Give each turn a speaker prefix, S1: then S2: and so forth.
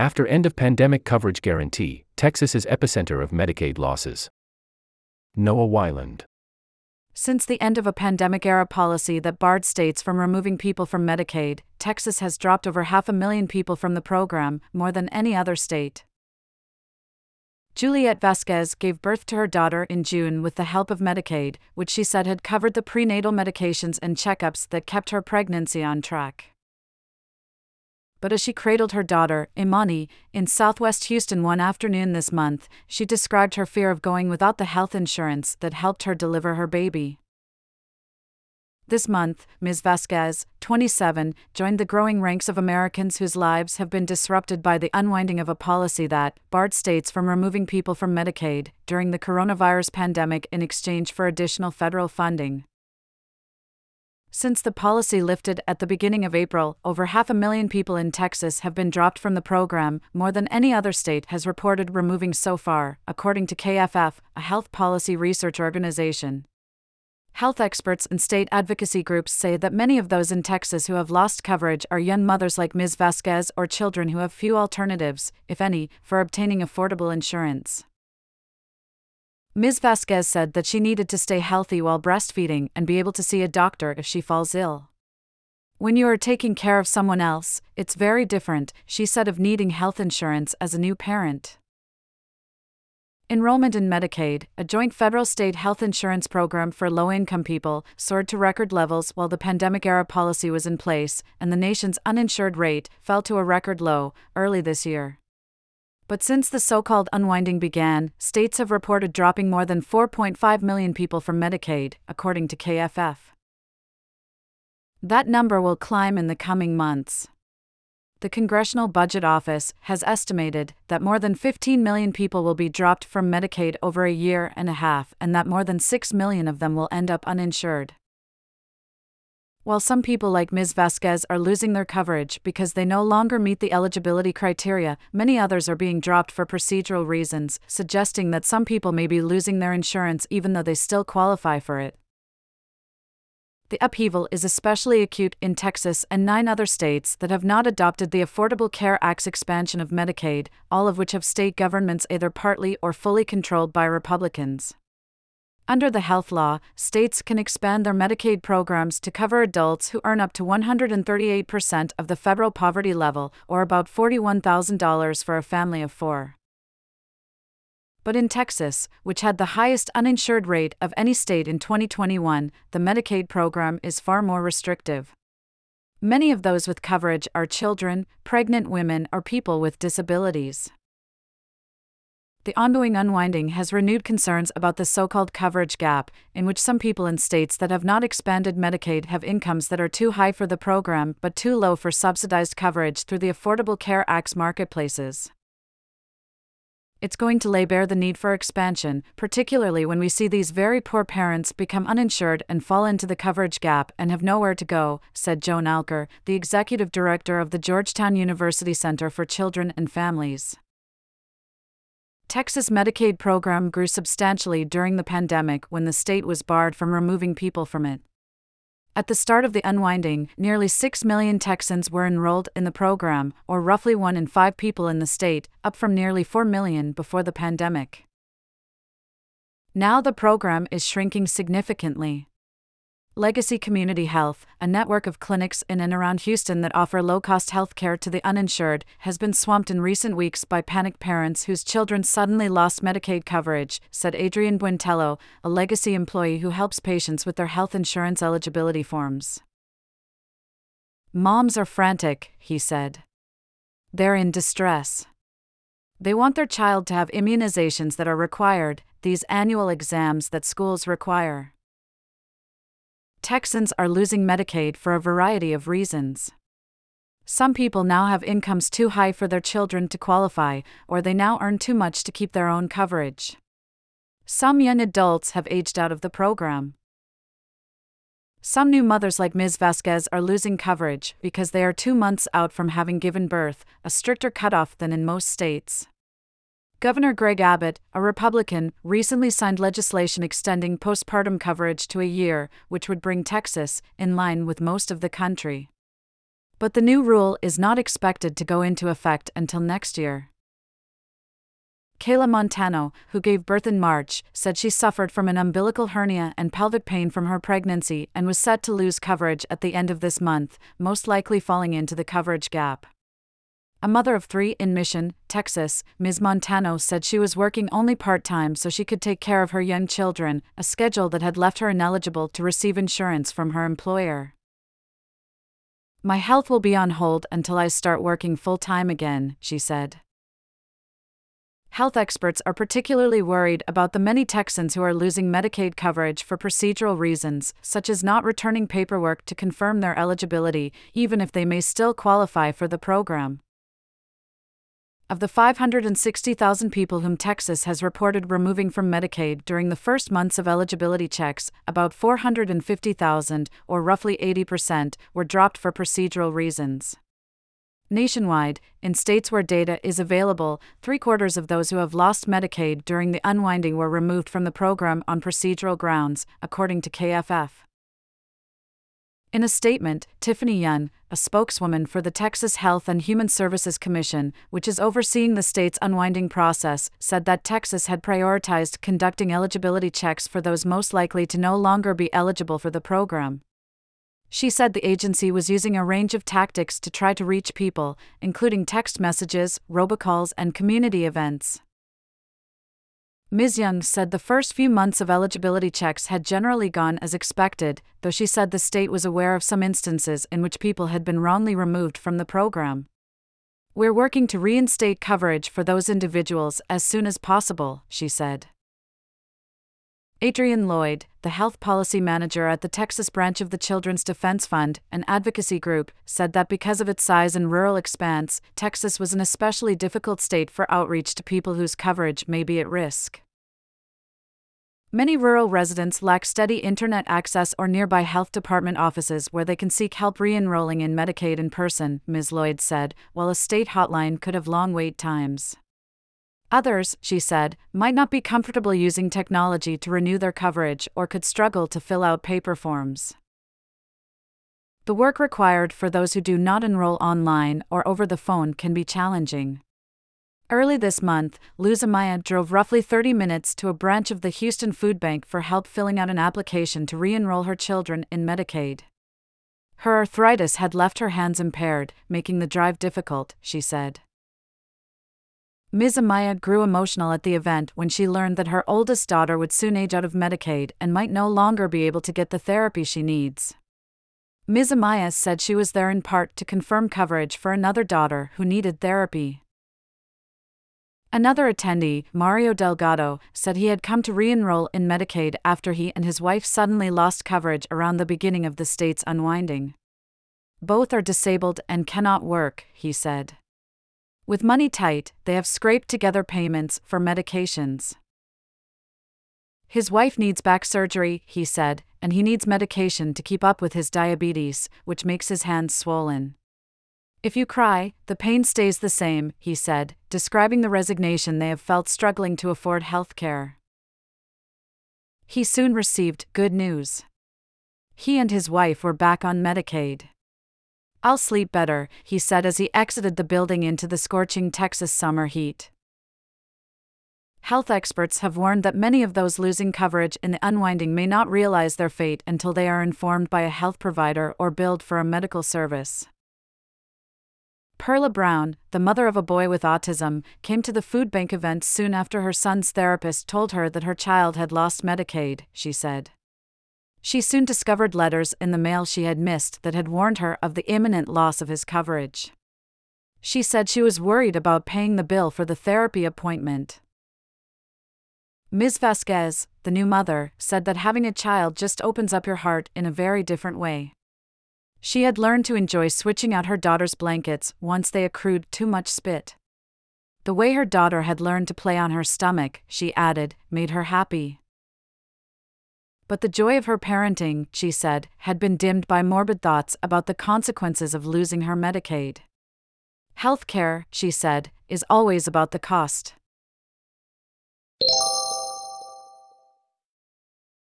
S1: After end of pandemic coverage guarantee, Texas is epicenter of Medicaid losses. Noah Weiland.
S2: Since the end of a pandemic era policy that barred states from removing people from Medicaid, Texas has dropped over half a million people from the program, more than any other state. Juliet Vasquez gave birth to her daughter in June with the help of Medicaid, which she said had covered the prenatal medications and checkups that kept her pregnancy on track but as she cradled her daughter, Imani, in southwest Houston one afternoon this month, she described her fear of going without the health insurance that helped her deliver her baby. This month, Ms. Vasquez, 27, joined the growing ranks of Americans whose lives have been disrupted by the unwinding of a policy that barred states from removing people from Medicaid during the coronavirus pandemic in exchange for additional federal funding. Since the policy lifted at the beginning of April, over half a million people in Texas have been dropped from the program, more than any other state has reported removing so far, according to KFF, a health policy research organization. Health experts and state advocacy groups say that many of those in Texas who have lost coverage are young mothers like Ms. Vasquez or children who have few alternatives, if any, for obtaining affordable insurance. Ms. Vasquez said that she needed to stay healthy while breastfeeding and be able to see a doctor if she falls ill. When you are taking care of someone else, it's very different, she said of needing health insurance as a new parent. Enrollment in Medicaid, a joint federal state health insurance program for low income people, soared to record levels while the pandemic era policy was in place, and the nation's uninsured rate fell to a record low early this year. But since the so called unwinding began, states have reported dropping more than 4.5 million people from Medicaid, according to KFF. That number will climb in the coming months. The Congressional Budget Office has estimated that more than 15 million people will be dropped from Medicaid over a year and a half, and that more than 6 million of them will end up uninsured. While some people like Ms. Vasquez are losing their coverage because they no longer meet the eligibility criteria, many others are being dropped for procedural reasons, suggesting that some people may be losing their insurance even though they still qualify for it. The upheaval is especially acute in Texas and nine other states that have not adopted the Affordable Care Act's expansion of Medicaid, all of which have state governments either partly or fully controlled by Republicans. Under the health law, states can expand their Medicaid programs to cover adults who earn up to 138% of the federal poverty level, or about $41,000 for a family of four. But in Texas, which had the highest uninsured rate of any state in 2021, the Medicaid program is far more restrictive. Many of those with coverage are children, pregnant women, or people with disabilities. The ongoing unwinding has renewed concerns about the so called coverage gap, in which some people in states that have not expanded Medicaid have incomes that are too high for the program but too low for subsidized coverage through the Affordable Care Act's marketplaces. It's going to lay bare the need for expansion, particularly when we see these very poor parents become uninsured and fall into the coverage gap and have nowhere to go, said Joan Alker, the executive director of the Georgetown University Center for Children and Families. Texas Medicaid program grew substantially during the pandemic when the state was barred from removing people from it. At the start of the unwinding, nearly 6 million Texans were enrolled in the program, or roughly 1 in 5 people in the state, up from nearly 4 million before the pandemic. Now the program is shrinking significantly. Legacy Community Health, a network of clinics in and around Houston that offer low cost health care to the uninsured, has been swamped in recent weeks by panicked parents whose children suddenly lost Medicaid coverage, said Adrian Buentello, a Legacy employee who helps patients with their health insurance eligibility forms. Moms are frantic, he said. They're in distress. They want their child to have immunizations that are required, these annual exams that schools require. Texans are losing Medicaid for a variety of reasons. Some people now have incomes too high for their children to qualify, or they now earn too much to keep their own coverage. Some young adults have aged out of the program. Some new mothers like Ms. Vasquez are losing coverage because they are two months out from having given birth, a stricter cutoff than in most states. Governor Greg Abbott, a Republican, recently signed legislation extending postpartum coverage to a year, which would bring Texas in line with most of the country. But the new rule is not expected to go into effect until next year. Kayla Montano, who gave birth in March, said she suffered from an umbilical hernia and pelvic pain from her pregnancy and was set to lose coverage at the end of this month, most likely falling into the coverage gap. A mother of three in Mission, Texas, Ms. Montano said she was working only part time so she could take care of her young children, a schedule that had left her ineligible to receive insurance from her employer. My health will be on hold until I start working full time again, she said. Health experts are particularly worried about the many Texans who are losing Medicaid coverage for procedural reasons, such as not returning paperwork to confirm their eligibility, even if they may still qualify for the program. Of the 560,000 people whom Texas has reported removing from Medicaid during the first months of eligibility checks, about 450,000, or roughly 80%, were dropped for procedural reasons. Nationwide, in states where data is available, three quarters of those who have lost Medicaid during the unwinding were removed from the program on procedural grounds, according to KFF. In a statement, Tiffany Young, a spokeswoman for the Texas Health and Human Services Commission, which is overseeing the state's unwinding process, said that Texas had prioritized conducting eligibility checks for those most likely to no longer be eligible for the program. She said the agency was using a range of tactics to try to reach people, including text messages, robocalls, and community events. Ms. Young said the first few months of eligibility checks had generally gone as expected, though she said the state was aware of some instances in which people had been wrongly removed from the program. We're working to reinstate coverage for those individuals as soon as possible, she said. Adrian Lloyd, the health policy manager at the Texas branch of the Children's Defense Fund, an advocacy group, said that because of its size and rural expanse, Texas was an especially difficult state for outreach to people whose coverage may be at risk. Many rural residents lack steady internet access or nearby health department offices where they can seek help re enrolling in Medicaid in person, Ms. Lloyd said, while a state hotline could have long wait times. Others, she said, might not be comfortable using technology to renew their coverage or could struggle to fill out paper forms. The work required for those who do not enroll online or over the phone can be challenging. Early this month, Luz Amaya drove roughly 30 minutes to a branch of the Houston Food Bank for help filling out an application to re enroll her children in Medicaid. Her arthritis had left her hands impaired, making the drive difficult, she said. Ms. Amaya grew emotional at the event when she learned that her oldest daughter would soon age out of Medicaid and might no longer be able to get the therapy she needs. Ms. Amaya said she was there in part to confirm coverage for another daughter who needed therapy. Another attendee, Mario Delgado, said he had come to re enroll in Medicaid after he and his wife suddenly lost coverage around the beginning of the state's unwinding. Both are disabled and cannot work, he said. With money tight, they have scraped together payments for medications. His wife needs back surgery, he said, and he needs medication to keep up with his diabetes, which makes his hands swollen. If you cry, the pain stays the same, he said, describing the resignation they have felt struggling to afford health care. He soon received good news. He and his wife were back on Medicaid. I'll sleep better, he said as he exited the building into the scorching Texas summer heat. Health experts have warned that many of those losing coverage in the unwinding may not realize their fate until they are informed by a health provider or billed for a medical service. Perla Brown, the mother of a boy with autism, came to the food bank event soon after her son's therapist told her that her child had lost Medicaid, she said. She soon discovered letters in the mail she had missed that had warned her of the imminent loss of his coverage. She said she was worried about paying the bill for the therapy appointment. Ms. Vasquez, the new mother, said that having a child just opens up your heart in a very different way. She had learned to enjoy switching out her daughter's blankets once they accrued too much spit. The way her daughter had learned to play on her stomach, she added, made her happy but the joy of her parenting, she said, had been dimmed by morbid thoughts about the consequences of losing her Medicaid. Healthcare, she said, is always about the cost.